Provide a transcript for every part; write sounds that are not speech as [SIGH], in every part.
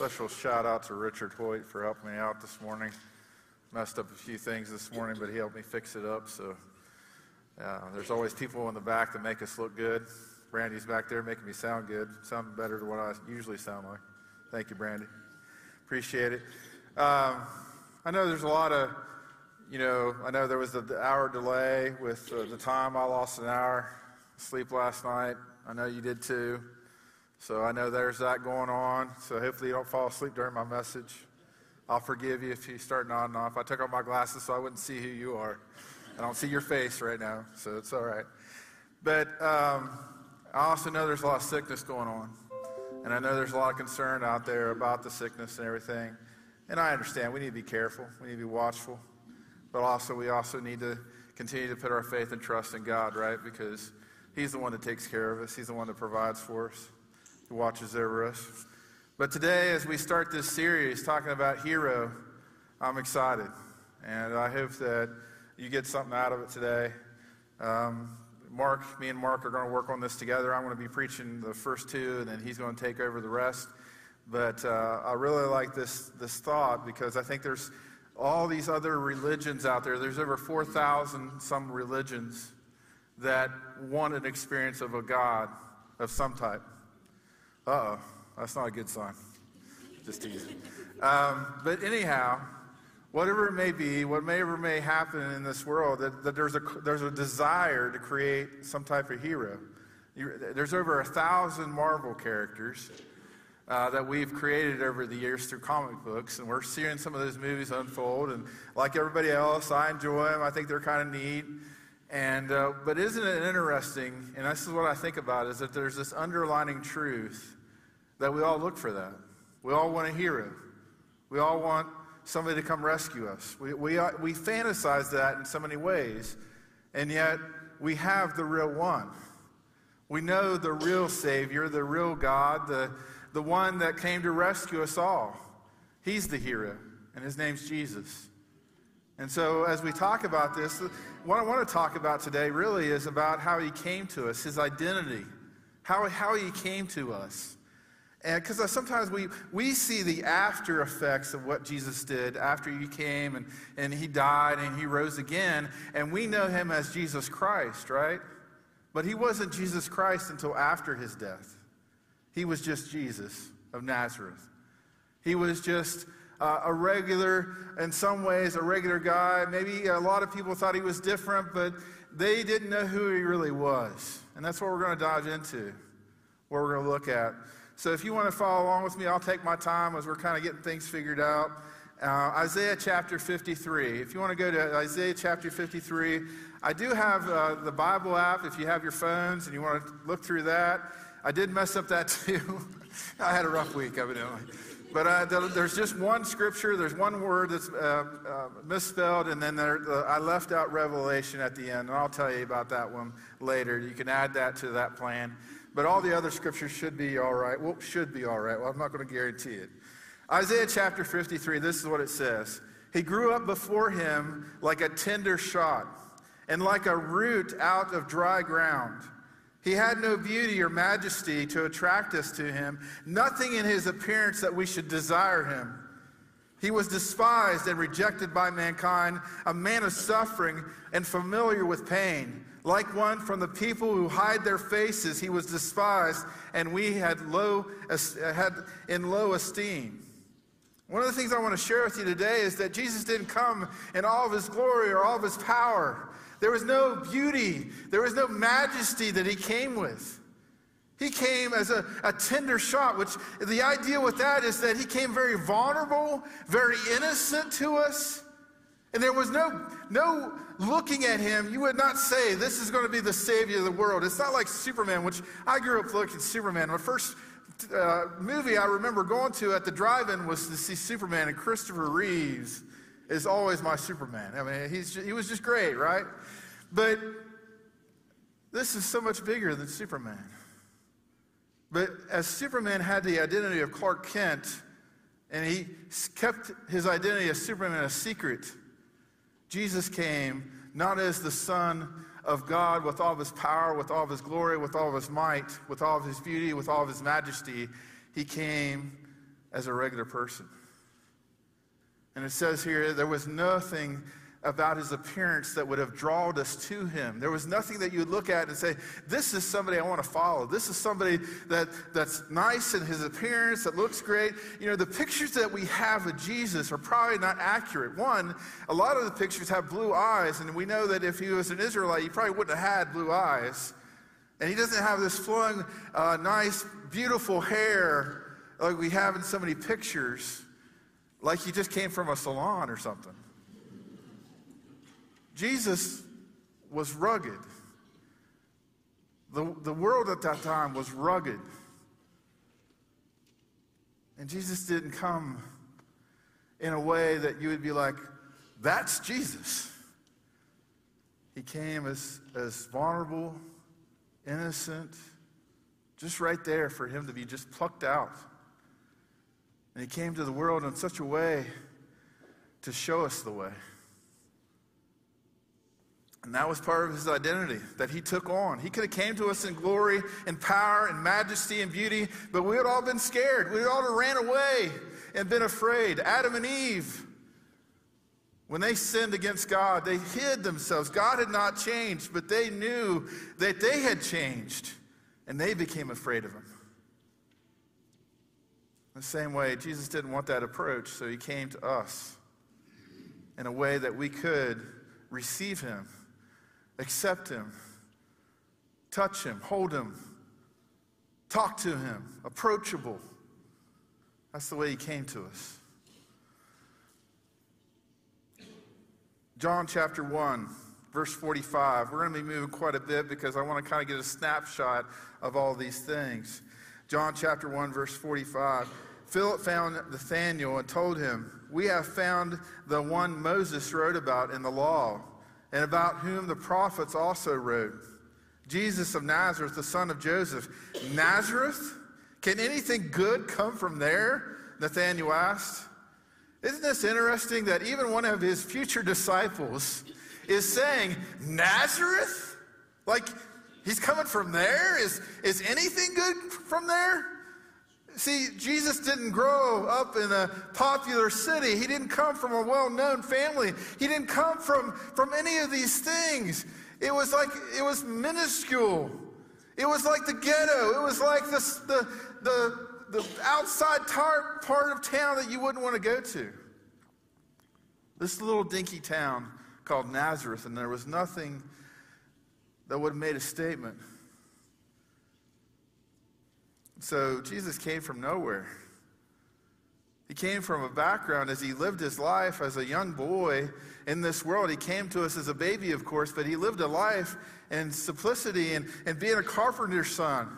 Special shout out to Richard Hoyt for helping me out this morning. Messed up a few things this morning, but he helped me fix it up. So uh, there's always people in the back that make us look good. Brandy's back there making me sound good, sound better than what I usually sound like. Thank you, Brandy. Appreciate it. Um, I know there's a lot of, you know, I know there was the hour delay with uh, the time. I lost an hour sleep last night. I know you did too. So I know there's that going on. So hopefully you don't fall asleep during my message. I'll forgive you if you start nodding off. I took off my glasses so I wouldn't see who you are. I don't see your face right now, so it's all right. But um, I also know there's a lot of sickness going on. And I know there's a lot of concern out there about the sickness and everything. And I understand we need to be careful, we need to be watchful. But also, we also need to continue to put our faith and trust in God, right? Because He's the one that takes care of us, He's the one that provides for us watches over us. But today, as we start this series talking about hero, I'm excited. And I hope that you get something out of it today. Um, Mark, me and Mark are going to work on this together. I'm going to be preaching the first two, and then he's going to take over the rest. But uh, I really like this, this thought because I think there's all these other religions out there. There's over 4,000 some religions that want an experience of a God of some type. Uh oh, that's not a good sign. Just teasing. Um, but anyhow, whatever it may be, whatever may happen in this world, that, that there's, a, there's a desire to create some type of hero. You, there's over a thousand Marvel characters uh, that we've created over the years through comic books, and we're seeing some of those movies unfold. And like everybody else, I enjoy them. I think they're kind of neat. And, uh, but isn't it interesting, and this is what I think about, is that there's this underlining truth that we all look for that. We all want a hero. We all want somebody to come rescue us. We, we, uh, we fantasize that in so many ways, and yet we have the real one. We know the real Savior, the real God, the, the one that came to rescue us all. He's the hero, and his name's Jesus. And so, as we talk about this, what I want to talk about today really is about how he came to us, his identity, how, how he came to us. And because sometimes we, we see the after effects of what Jesus did after he came and, and he died and he rose again, and we know him as Jesus Christ, right? But he wasn't Jesus Christ until after his death. He was just Jesus of Nazareth. He was just uh, a regular, in some ways, a regular guy. Maybe a lot of people thought he was different, but they didn't know who he really was. And that's what we're going to dive into, what we're going to look at. So if you want to follow along with me, I'll take my time as we're kind of getting things figured out. Uh, Isaiah chapter 53. If you want to go to Isaiah chapter 53, I do have uh, the Bible app if you have your phones and you want to look through that. I did mess up that [LAUGHS] too. I had a rough week, evidently. But uh, there's just one scripture, there's one word that's uh, uh, misspelled, and then there, I left out Revelation at the end, and I'll tell you about that one later. You can add that to that plan. But all the other scriptures should be all right. Well, should be all right. Well, I'm not going to guarantee it. Isaiah chapter 53, this is what it says He grew up before him like a tender shot, and like a root out of dry ground. He had no beauty or majesty to attract us to him, nothing in his appearance that we should desire him. He was despised and rejected by mankind, a man of suffering and familiar with pain. Like one from the people who hide their faces, he was despised, and we had, low, had in low esteem. One of the things I want to share with you today is that Jesus didn't come in all of his glory or all of his power. There was no beauty, there was no majesty that he came with. He came as a, a tender shot, which the idea with that is that he came very vulnerable, very innocent to us. And there was no, no looking at him, you would not say, This is going to be the savior of the world. It's not like Superman, which I grew up looking at Superman. My first uh, movie I remember going to at the drive in was to see Superman, and Christopher Reeves is always my Superman. I mean, he's he was just great, right? But this is so much bigger than Superman. But as Superman had the identity of Clark Kent, and he kept his identity as Superman a secret, Jesus came not as the Son of God with all of his power, with all of his glory, with all of his might, with all of his beauty, with all of his majesty. He came as a regular person. And it says here, there was nothing about his appearance that would have drawn us to him. There was nothing that you would look at and say, This is somebody I want to follow. This is somebody that, that's nice in his appearance, that looks great. You know, the pictures that we have of Jesus are probably not accurate. One, a lot of the pictures have blue eyes, and we know that if he was an Israelite, he probably wouldn't have had blue eyes. And he doesn't have this flowing, uh, nice, beautiful hair like we have in so many pictures, like he just came from a salon or something. Jesus was rugged. The, the world at that time was rugged. And Jesus didn't come in a way that you would be like, that's Jesus. He came as, as vulnerable, innocent, just right there for him to be just plucked out. And he came to the world in such a way to show us the way. And that was part of his identity that he took on. He could have came to us in glory and power and majesty and beauty, but we had all been scared. We would all have ran away and been afraid. Adam and Eve, when they sinned against God, they hid themselves. God had not changed, but they knew that they had changed, and they became afraid of him. The same way, Jesus didn't want that approach, so he came to us in a way that we could receive him accept him, touch him, hold him, talk to him, approachable. That's the way he came to us. John chapter 1, verse 45. We're going to be moving quite a bit because I want to kind of get a snapshot of all these things. John chapter 1, verse 45. Philip found Nathanael and told him, We have found the one Moses wrote about in the law and about whom the prophets also wrote Jesus of Nazareth, the son of Joseph. Nazareth? Can anything good come from there? Nathanael asked. Isn't this interesting that even one of his future disciples is saying, Nazareth? Like, he's coming from there? Is, is anything good from there? See, Jesus didn't grow up in a popular city. He didn't come from a well known family. He didn't come from, from any of these things. It was like, it was minuscule. It was like the ghetto. It was like this, the, the, the outside tar- part of town that you wouldn't want to go to. This little dinky town called Nazareth, and there was nothing that would have made a statement. So Jesus came from nowhere. He came from a background as he lived his life as a young boy in this world. He came to us as a baby, of course, but he lived a life in simplicity and, and being a carpenter's son.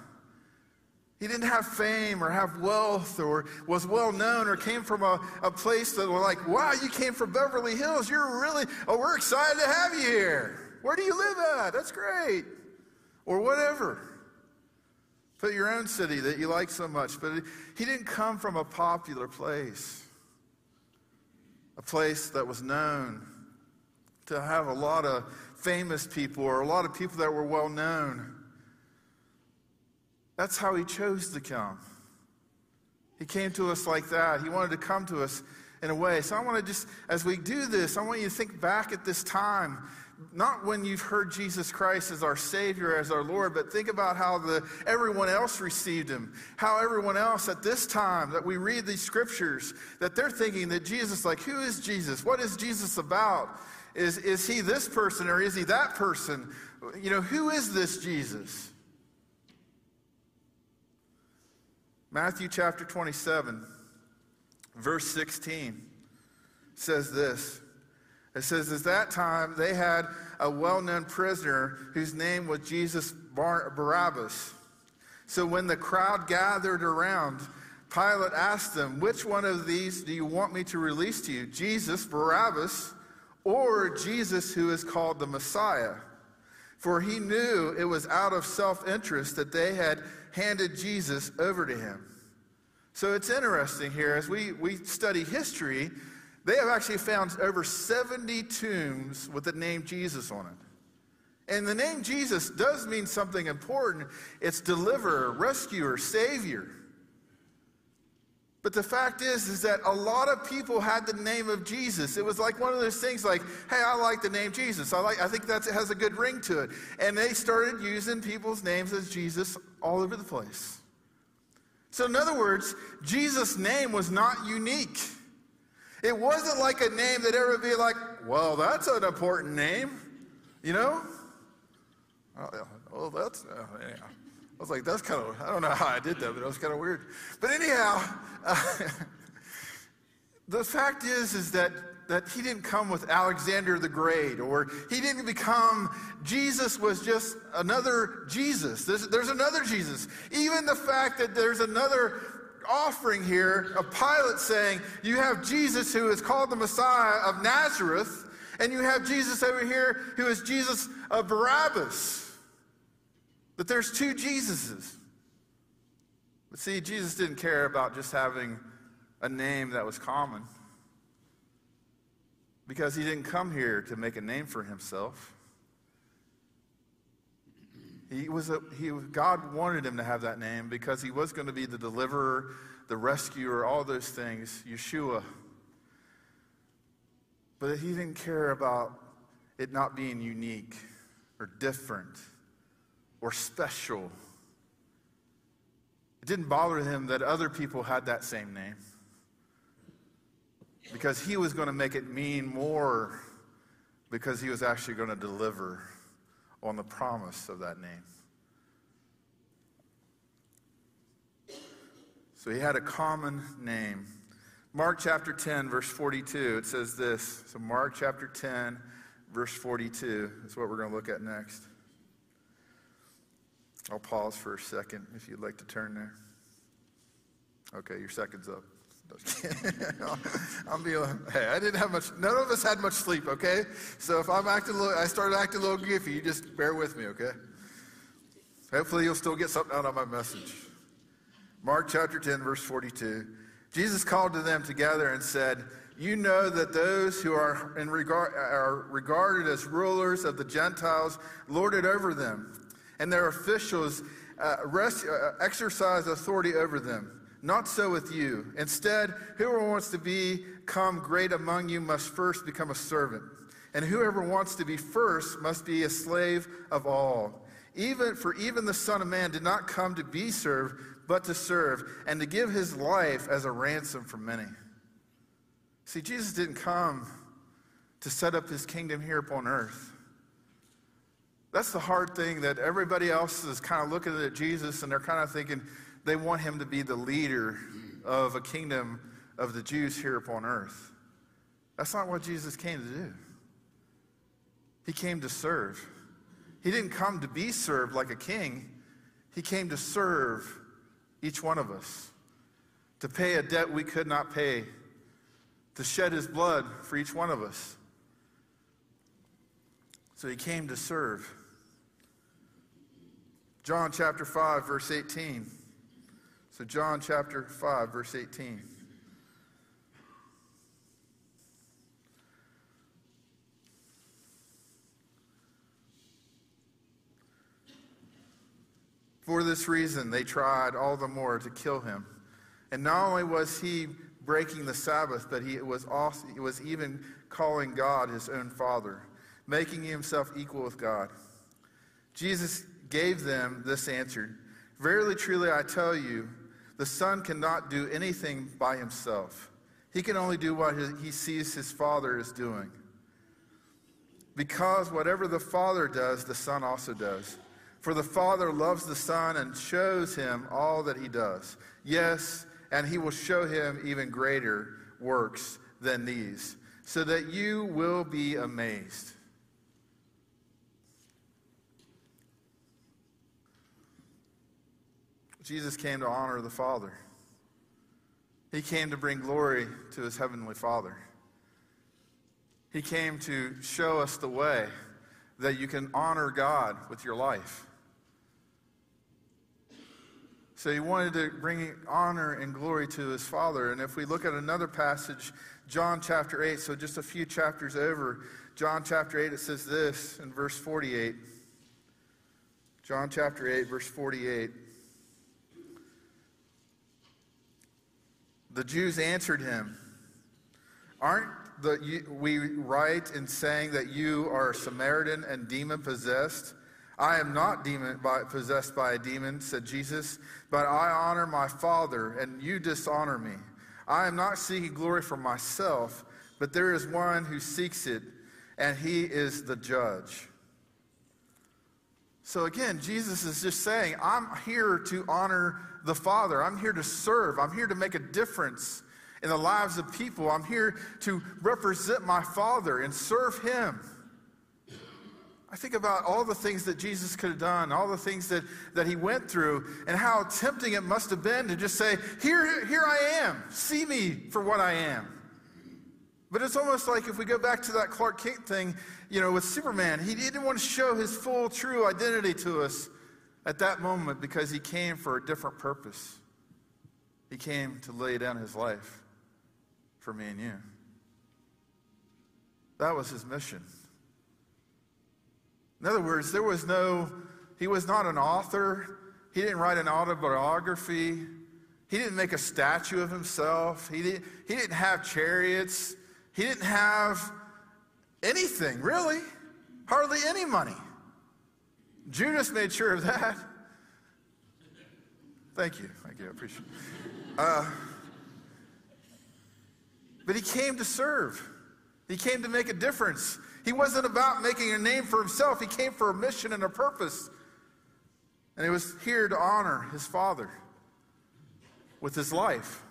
He didn't have fame or have wealth or was well known or came from a, a place that were like, wow, you came from Beverly Hills. You're really, oh, we're excited to have you here. Where do you live at? That's great. Or whatever. Put your own city that you like so much. But he didn't come from a popular place, a place that was known to have a lot of famous people or a lot of people that were well known. That's how he chose to come. He came to us like that. He wanted to come to us in a way. So I want to just, as we do this, I want you to think back at this time not when you've heard Jesus Christ as our Savior, as our Lord, but think about how the, everyone else received Him. How everyone else at this time that we read these scriptures, that they're thinking that Jesus, like, who is Jesus? What is Jesus about? Is, is He this person or is He that person? You know, who is this Jesus? Matthew chapter 27, verse 16 says this. It says, At that time, they had a well known prisoner whose name was Jesus Bar- Barabbas. So when the crowd gathered around, Pilate asked them, Which one of these do you want me to release to you? Jesus, Barabbas, or Jesus who is called the Messiah? For he knew it was out of self interest that they had handed Jesus over to him. So it's interesting here as we, we study history they have actually found over 70 tombs with the name Jesus on it. And the name Jesus does mean something important it's deliverer, rescuer, savior. But the fact is, is that a lot of people had the name of Jesus. It was like one of those things like, hey, I like the name Jesus. I, like, I think that has a good ring to it. And they started using people's names as Jesus all over the place. So, in other words, Jesus' name was not unique. It wasn't like a name that ever be like, well, that's an important name, you know? Oh, well, that's, uh. I was like, that's kind of, I don't know how I did that, but it was kind of weird. But anyhow, uh, [LAUGHS] the fact is, is that, that he didn't come with Alexander the Great, or he didn't become, Jesus was just another Jesus. There's, there's another Jesus. Even the fact that there's another offering here of Pilate saying, you have Jesus who is called the Messiah of Nazareth, and you have Jesus over here who is Jesus of Barabbas. That there's two Jesuses. But see, Jesus didn't care about just having a name that was common because he didn't come here to make a name for himself. He was a, he, God wanted him to have that name because he was going to be the deliverer, the rescuer, all those things, Yeshua. But he didn't care about it not being unique or different or special. It didn't bother him that other people had that same name because he was going to make it mean more because he was actually going to deliver on the promise of that name. So he had a common name. Mark chapter 10, verse 42, it says this. So, Mark chapter 10, verse 42 is what we're going to look at next. I'll pause for a second if you'd like to turn there. Okay, your second's up. [LAUGHS] I'm being, hey, I didn't have much, none of us had much sleep, okay? So if I'm acting a little, I started acting a little goofy, you just bear with me, okay? Hopefully you'll still get something out of my message. Mark chapter 10, verse 42. Jesus called to them together and said, You know that those who are, in regard, are regarded as rulers of the Gentiles lord it over them and their officials uh, rest, uh, exercise authority over them. Not so with you. Instead, whoever wants to become great among you must first become a servant. And whoever wants to be first must be a slave of all. Even for even the Son of Man did not come to be served, but to serve, and to give his life as a ransom for many. See, Jesus didn't come to set up his kingdom here upon earth. That's the hard thing that everybody else is kind of looking at Jesus and they're kind of thinking they want him to be the leader of a kingdom of the Jews here upon earth. That's not what Jesus came to do. He came to serve. He didn't come to be served like a king, he came to serve each one of us, to pay a debt we could not pay, to shed his blood for each one of us. So he came to serve. John chapter 5, verse 18. So, John chapter 5, verse 18. For this reason, they tried all the more to kill him. And not only was he breaking the Sabbath, but he was, also, he was even calling God his own Father, making himself equal with God. Jesus gave them this answer Verily, truly, I tell you, the Son cannot do anything by himself. He can only do what he sees his Father is doing. Because whatever the Father does, the Son also does. For the Father loves the Son and shows him all that he does. Yes, and he will show him even greater works than these, so that you will be amazed. Jesus came to honor the Father. He came to bring glory to his heavenly Father. He came to show us the way that you can honor God with your life. So he wanted to bring honor and glory to his Father. And if we look at another passage, John chapter 8, so just a few chapters over, John chapter 8, it says this in verse 48. John chapter 8, verse 48. The Jews answered him, Aren't the, we right in saying that you are a Samaritan and demon possessed? I am not demon by, possessed by a demon, said Jesus, but I honor my Father, and you dishonor me. I am not seeking glory for myself, but there is one who seeks it, and he is the judge. So again, Jesus is just saying, I'm here to honor the Father. I'm here to serve. I'm here to make a difference in the lives of people. I'm here to represent my Father and serve Him. I think about all the things that Jesus could have done, all the things that, that he went through, and how tempting it must have been to just say, here, here I am, see me for what I am. But it's almost like if we go back to that Clark Kent thing, you know, with Superman, he didn't want to show his full, true identity to us at that moment because he came for a different purpose. He came to lay down his life for me and you. That was his mission. In other words, there was no, he was not an author. He didn't write an autobiography. He didn't make a statue of himself. He didn't, he didn't have chariots. He didn't have anything, really. Hardly any money. Judas made sure of that. Thank you. Thank you. I appreciate it. Uh, but he came to serve. He came to make a difference. He wasn't about making a name for himself. He came for a mission and a purpose. And he was here to honor his father with his life.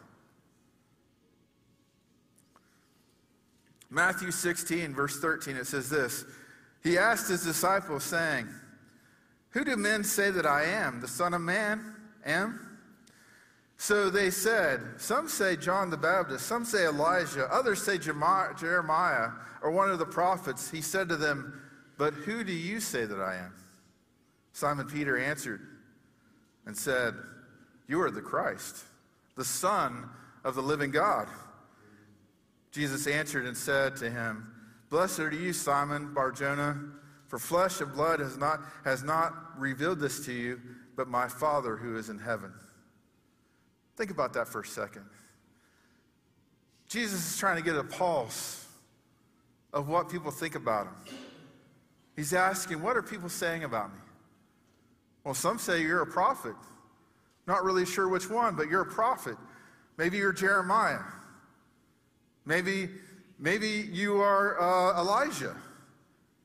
Matthew 16, verse 13, it says this He asked his disciples, saying, Who do men say that I am? The Son of Man am? So they said, Some say John the Baptist, some say Elijah, others say Jeremiah or one of the prophets. He said to them, But who do you say that I am? Simon Peter answered and said, You are the Christ, the Son of the living God. Jesus answered and said to him, Blessed are you, Simon Barjona, for flesh and blood has not, has not revealed this to you, but my Father who is in heaven. Think about that for a second. Jesus is trying to get a pulse of what people think about him. He's asking, What are people saying about me? Well, some say you're a prophet. Not really sure which one, but you're a prophet. Maybe you're Jeremiah. Maybe, maybe you are uh, Elijah.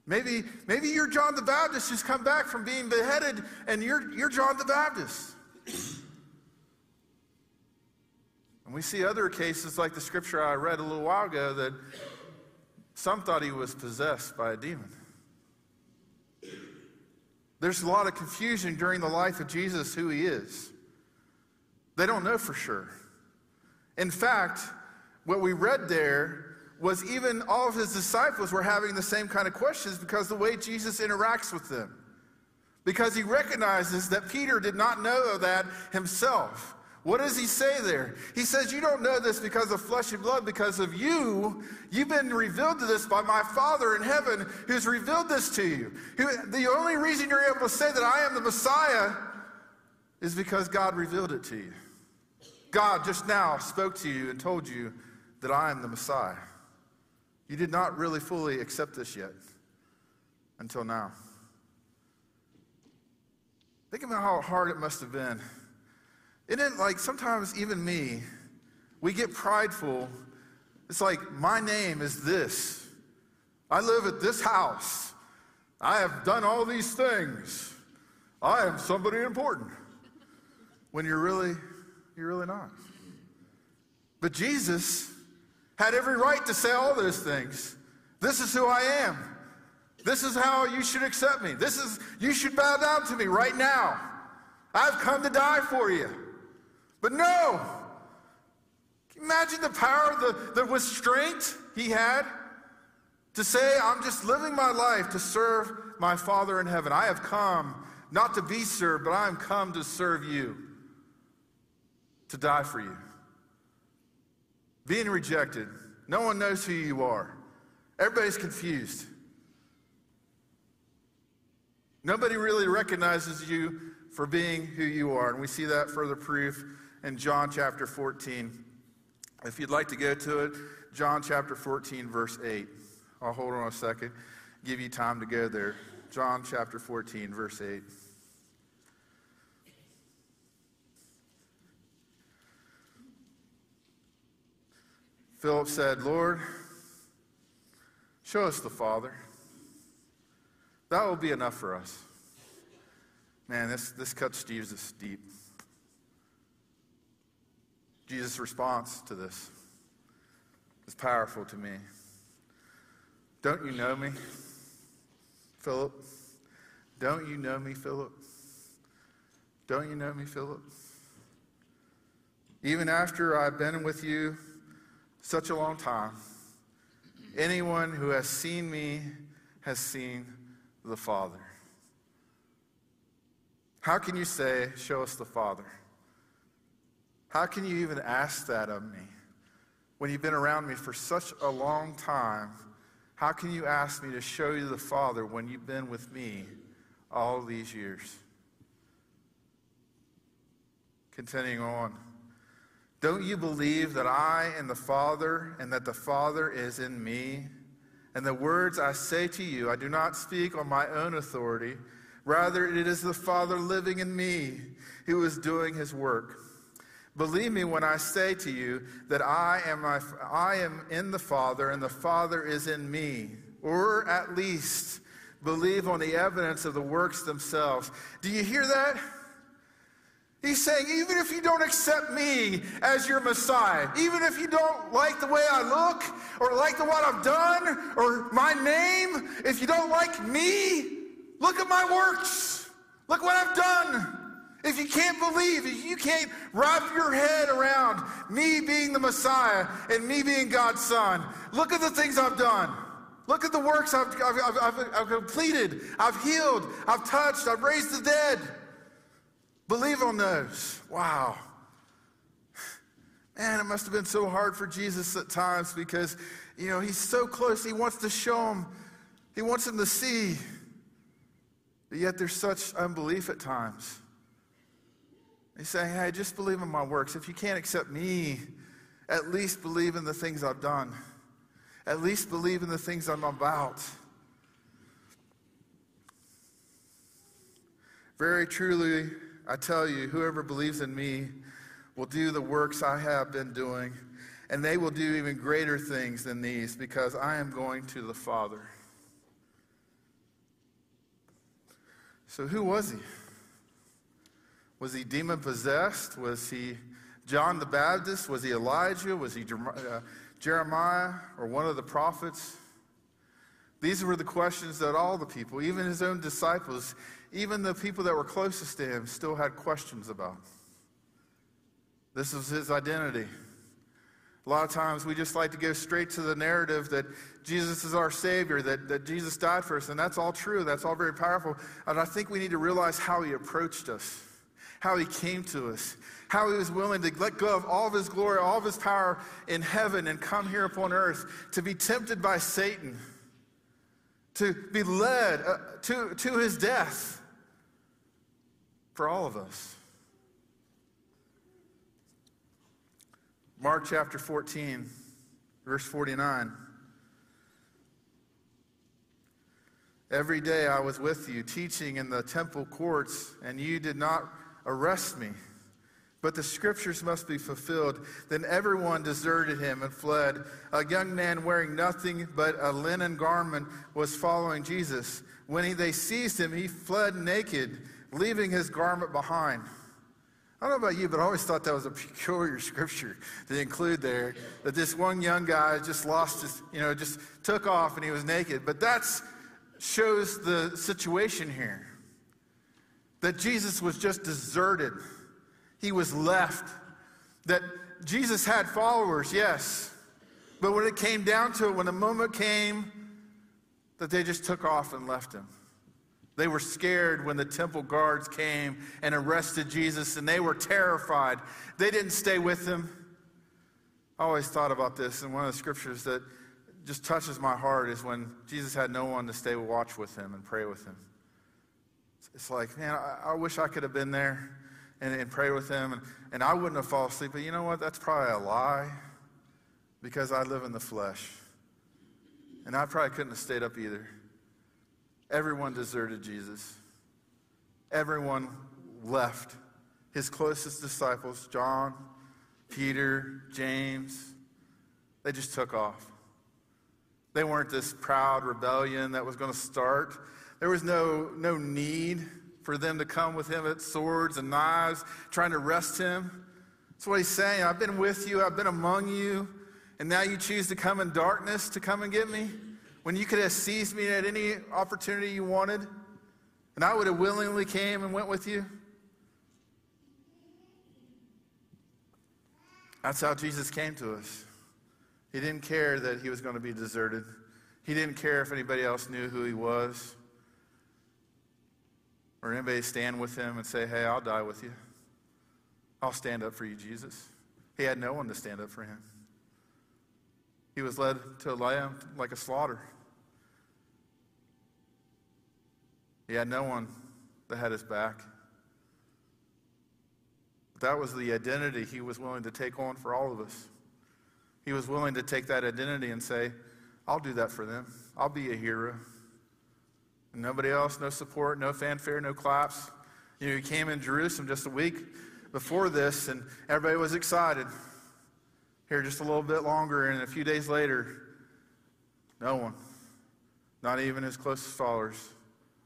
Maybe, maybe you're John the Baptist who's come back from being beheaded and you're, you're John the Baptist. and we see other cases like the scripture I read a little while ago that some thought he was possessed by a demon. There's a lot of confusion during the life of Jesus who he is. They don't know for sure. In fact, what we read there was even all of his disciples were having the same kind of questions because the way Jesus interacts with them. Because he recognizes that Peter did not know that himself. What does he say there? He says, You don't know this because of flesh and blood, because of you. You've been revealed to this by my Father in heaven who's revealed this to you. The only reason you're able to say that I am the Messiah is because God revealed it to you. God just now spoke to you and told you that I am the Messiah. You did not really fully accept this yet until now. Think about how hard it must have been. Isn't like sometimes even me, we get prideful. It's like, my name is this. I live at this house. I have done all these things. I am somebody important. When you're really, you're really not. But Jesus had every right to say all those things. This is who I am. This is how you should accept me. This is, you should bow down to me right now. I've come to die for you. But no. Imagine the power, the, the restraint he had to say, I'm just living my life to serve my Father in heaven. I have come not to be served, but I am come to serve you, to die for you being rejected. No one knows who you are. Everybody's confused. Nobody really recognizes you for being who you are. And we see that further proof in John chapter 14. If you'd like to go to it, John chapter 14, verse 8. I'll hold on a second, give you time to go there. John chapter 14, verse 8. Philip said, Lord, show us the Father. That will be enough for us. Man, this, this cuts Jesus deep. Jesus' response to this is powerful to me. Don't you know me, Philip? Don't you know me, Philip? Don't you know me, Philip? Even after I've been with you such a long time, anyone who has seen me has seen the Father. How can you say, Show us the Father? How can you even ask that of me when you've been around me for such a long time? How can you ask me to show you the Father when you've been with me all these years? Continuing on. Don't you believe that I am the Father and that the Father is in me? And the words I say to you, I do not speak on my own authority. Rather, it is the Father living in me who is doing his work. Believe me when I say to you that I am, my, I am in the Father and the Father is in me. Or at least believe on the evidence of the works themselves. Do you hear that? He's saying, even if you don't accept me as your Messiah, even if you don't like the way I look, or like the what I've done, or my name, if you don't like me, look at my works. Look what I've done. If you can't believe, if you can't wrap your head around me being the Messiah and me being God's Son, look at the things I've done. Look at the works I've, I've, I've, I've completed, I've healed, I've touched, I've raised the dead. Believe on those. Wow. Man, it must have been so hard for Jesus at times because, you know, he's so close. He wants to show him, he wants him to see. But yet there's such unbelief at times. He's saying, hey, just believe in my works. If you can't accept me, at least believe in the things I've done. At least believe in the things I'm about. Very truly, I tell you, whoever believes in me will do the works I have been doing, and they will do even greater things than these because I am going to the Father. So, who was he? Was he demon possessed? Was he John the Baptist? Was he Elijah? Was he uh, Jeremiah or one of the prophets? These were the questions that all the people, even his own disciples, even the people that were closest to him, still had questions about. This was his identity. A lot of times we just like to go straight to the narrative that Jesus is our Savior, that, that Jesus died for us, and that's all true. That's all very powerful. And I think we need to realize how he approached us how he came to us, how he was willing to let go of all of his glory, all of his power in heaven and come here upon earth to be tempted by Satan, to be led uh, to, to his death for all of us. Mark chapter 14, verse 49. Every day I was with you, teaching in the temple courts, and you did not Arrest me. But the scriptures must be fulfilled. Then everyone deserted him and fled. A young man wearing nothing but a linen garment was following Jesus. When he, they seized him, he fled naked, leaving his garment behind. I don't know about you, but I always thought that was a peculiar [LAUGHS] scripture to include there. That this one young guy just lost his, you know, just took off and he was naked. But that shows the situation here that Jesus was just deserted. He was left. That Jesus had followers, yes. But when it came down to it, when the moment came, that they just took off and left him. They were scared when the temple guards came and arrested Jesus, and they were terrified. They didn't stay with him. I always thought about this, and one of the scriptures that just touches my heart is when Jesus had no one to stay watch with him and pray with him. It's like, man, I, I wish I could have been there and, and pray with him, and, and I wouldn't have fallen asleep. But you know what? That's probably a lie. because I live in the flesh. And I probably couldn't have stayed up either. Everyone deserted Jesus. Everyone left. His closest disciples, John, Peter, James, they just took off. They weren't this proud rebellion that was going to start. There was no, no need for them to come with him at swords and knives, trying to arrest him. That's what he's saying. I've been with you, I've been among you, and now you choose to come in darkness to come and get me? When you could have seized me at any opportunity you wanted, and I would have willingly came and went with you? That's how Jesus came to us. He didn't care that he was going to be deserted. He didn't care if anybody else knew who he was or anybody stand with him and say, Hey, I'll die with you. I'll stand up for you, Jesus. He had no one to stand up for him. He was led to a lamb like a slaughter. He had no one that had his back. But That was the identity he was willing to take on for all of us. He was willing to take that identity and say, I'll do that for them. I'll be a hero. Nobody else, no support, no fanfare, no claps. You know, he came in Jerusalem just a week before this, and everybody was excited. Here, just a little bit longer, and a few days later, no one, not even his closest followers,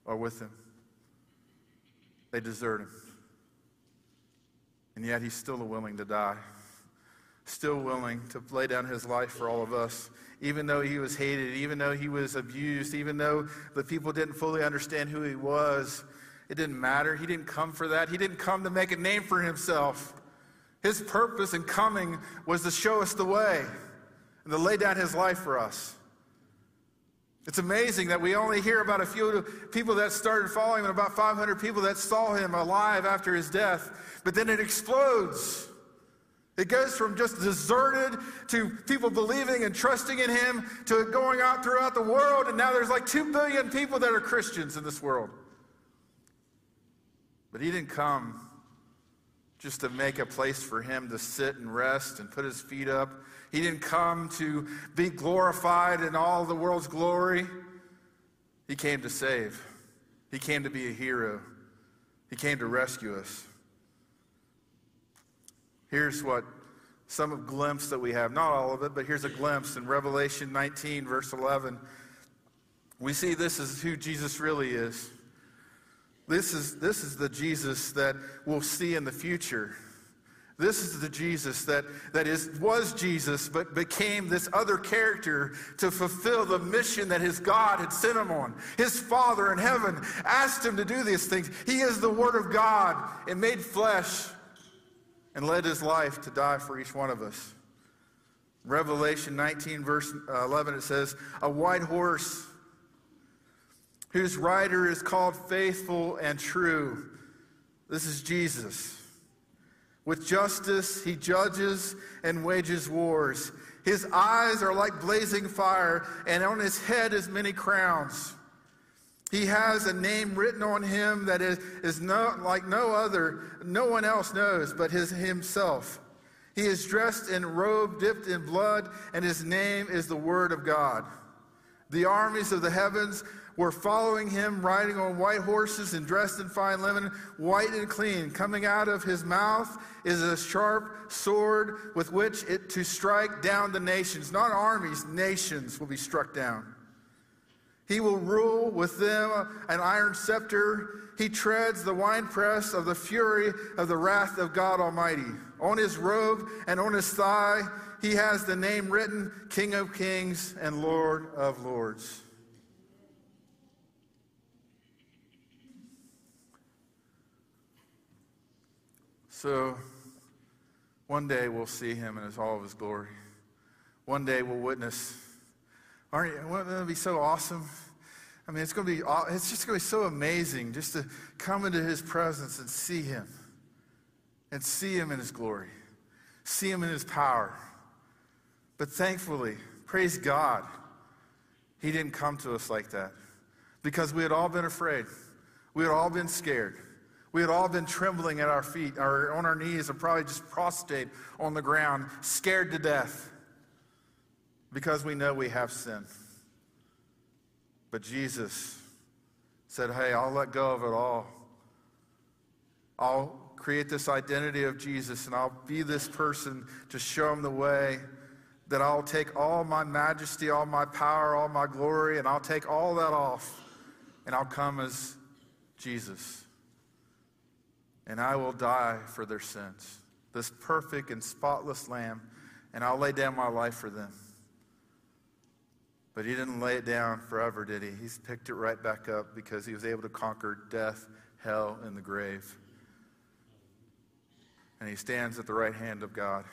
are with him. They desert him. And yet he's still willing to die, still willing to lay down his life for all of us, even though he was hated, even though he was abused, even though the people didn't fully understand who he was. It didn't matter. He didn't come for that. He didn't come to make a name for himself. His purpose in coming was to show us the way and to lay down his life for us. It's amazing that we only hear about a few people that started following him and about 500 people that saw him alive after his death, but then it explodes. It goes from just deserted to people believing and trusting in him to going out throughout the world, and now there's like 2 billion people that are Christians in this world. But he didn't come just to make a place for him to sit and rest and put his feet up he didn't come to be glorified in all the world's glory. He came to save. He came to be a hero. He came to rescue us. Here's what some of glimpse that we have, not all of it, but here's a glimpse in Revelation 19, verse 11. We see this is who Jesus really is. This is, this is the Jesus that we'll see in the future. This is the Jesus that, that is, was Jesus, but became this other character to fulfill the mission that his God had sent him on. His Father in heaven asked him to do these things. He is the Word of God and made flesh and led his life to die for each one of us. Revelation 19, verse uh, 11, it says, A white horse whose rider is called faithful and true. This is Jesus. With justice, he judges and wages wars. His eyes are like blazing fire, and on his head is many crowns. He has a name written on him that is, is like no other, no one else knows but his, himself. He is dressed in robe dipped in blood, and his name is the Word of God. The armies of the heavens were following him, riding on white horses and dressed in fine linen, white and clean. Coming out of his mouth is a sharp sword with which it to strike down the nations. Not armies, nations will be struck down. He will rule with them an iron scepter. He treads the winepress of the fury of the wrath of God Almighty. On his robe and on his thigh, he has the name written King of Kings and Lord of Lords. So one day we'll see him in all of his glory. One day we'll witness. Aren't you? Wouldn't that be so awesome? I mean, it's going to be, it's just going to be so amazing just to come into his presence and see him. And see him in his glory. See him in his power. But thankfully, praise God, he didn't come to us like that. Because we had all been afraid. We had all been scared. We had all been trembling at our feet, or on our knees, and probably just prostrate on the ground, scared to death. Because we know we have sin. But Jesus said, Hey, I'll let go of it all. I'll create this identity of Jesus and I'll be this person to show him the way that I'll take all my majesty, all my power, all my glory, and I'll take all that off and I'll come as Jesus. And I will die for their sins. This perfect and spotless lamb, and I'll lay down my life for them. But he didn't lay it down forever, did he? He's picked it right back up because he was able to conquer death, hell, and the grave. And he stands at the right hand of God.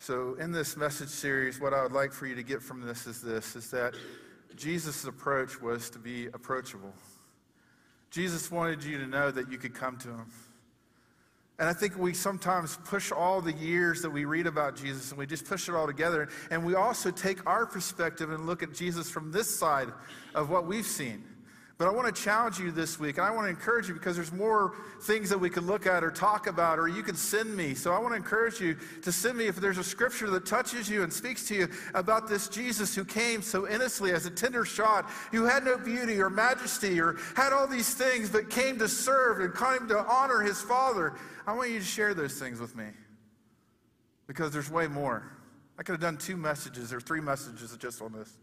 So, in this message series, what I would like for you to get from this is this is that Jesus' approach was to be approachable. Jesus wanted you to know that you could come to him. And I think we sometimes push all the years that we read about Jesus and we just push it all together. And we also take our perspective and look at Jesus from this side of what we've seen. But I want to challenge you this week, and I want to encourage you because there's more things that we can look at or talk about, or you can send me. So I want to encourage you to send me if there's a scripture that touches you and speaks to you about this Jesus who came so innocently as a tender shot, who had no beauty or majesty or had all these things, but came to serve and came to honor his Father. I want you to share those things with me because there's way more. I could have done two messages or three messages just on this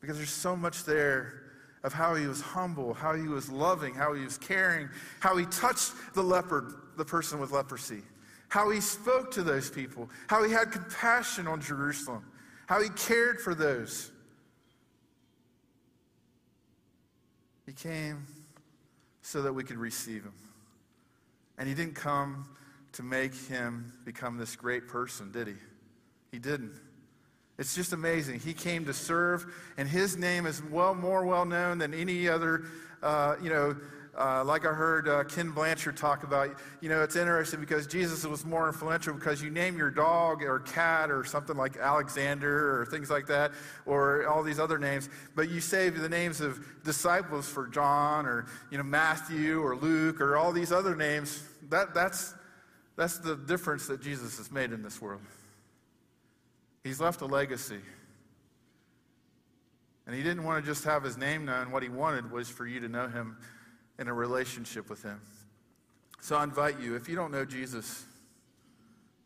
because there's so much there of how he was humble, how he was loving, how he was caring, how he touched the leopard, the person with leprosy, how he spoke to those people, how he had compassion on Jerusalem, how he cared for those. He came so that we could receive him. And he didn't come to make him become this great person, did he? He didn't. It's just amazing. He came to serve, and his name is well more well known than any other. Uh, you know, uh, like I heard uh, Ken Blanchard talk about. You know, it's interesting because Jesus was more influential because you name your dog or cat or something like Alexander or things like that, or all these other names, but you save the names of disciples for John or you know Matthew or Luke or all these other names. That that's that's the difference that Jesus has made in this world. He's left a legacy. And he didn't want to just have his name known. What he wanted was for you to know him in a relationship with him. So I invite you, if you don't know Jesus,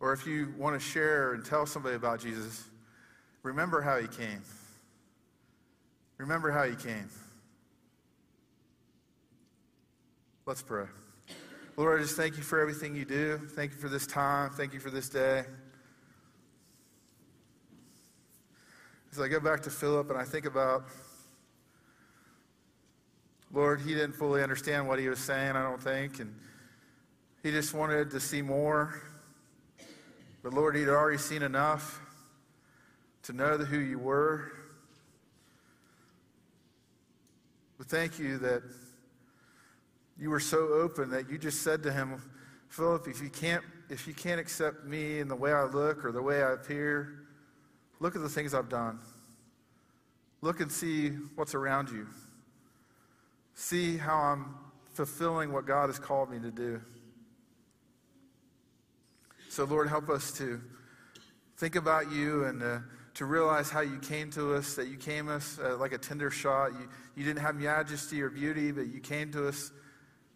or if you want to share and tell somebody about Jesus, remember how he came. Remember how he came. Let's pray. Lord, I just thank you for everything you do. Thank you for this time. Thank you for this day. As I go back to Philip and I think about, Lord, he didn't fully understand what he was saying, I don't think, and he just wanted to see more. But Lord, he'd already seen enough to know who you were. But thank you that you were so open that you just said to him, Philip, if you can't if you can't accept me in the way I look or the way I appear, Look at the things I've done. Look and see what's around you. See how I'm fulfilling what God has called me to do. So, Lord, help us to think about you and uh, to realize how you came to us, that you came us uh, like a tender shot. You, you didn't have majesty or beauty, but you came to us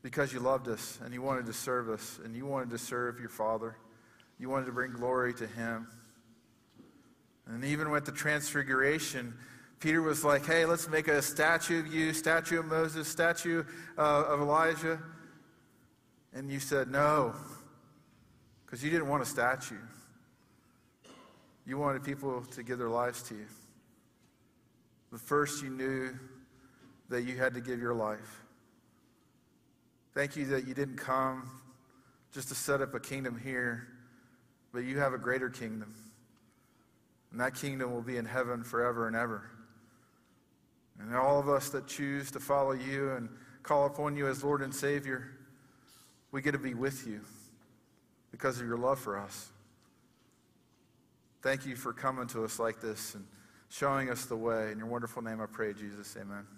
because you loved us and you wanted to serve us and you wanted to serve your Father. You wanted to bring glory to Him. And even with the transfiguration, Peter was like, hey, let's make a statue of you, statue of Moses, statue uh, of Elijah. And you said no, because you didn't want a statue. You wanted people to give their lives to you. But first, you knew that you had to give your life. Thank you that you didn't come just to set up a kingdom here, but you have a greater kingdom. And that kingdom will be in heaven forever and ever. And all of us that choose to follow you and call upon you as Lord and Savior, we get to be with you because of your love for us. Thank you for coming to us like this and showing us the way. In your wonderful name, I pray, Jesus. Amen.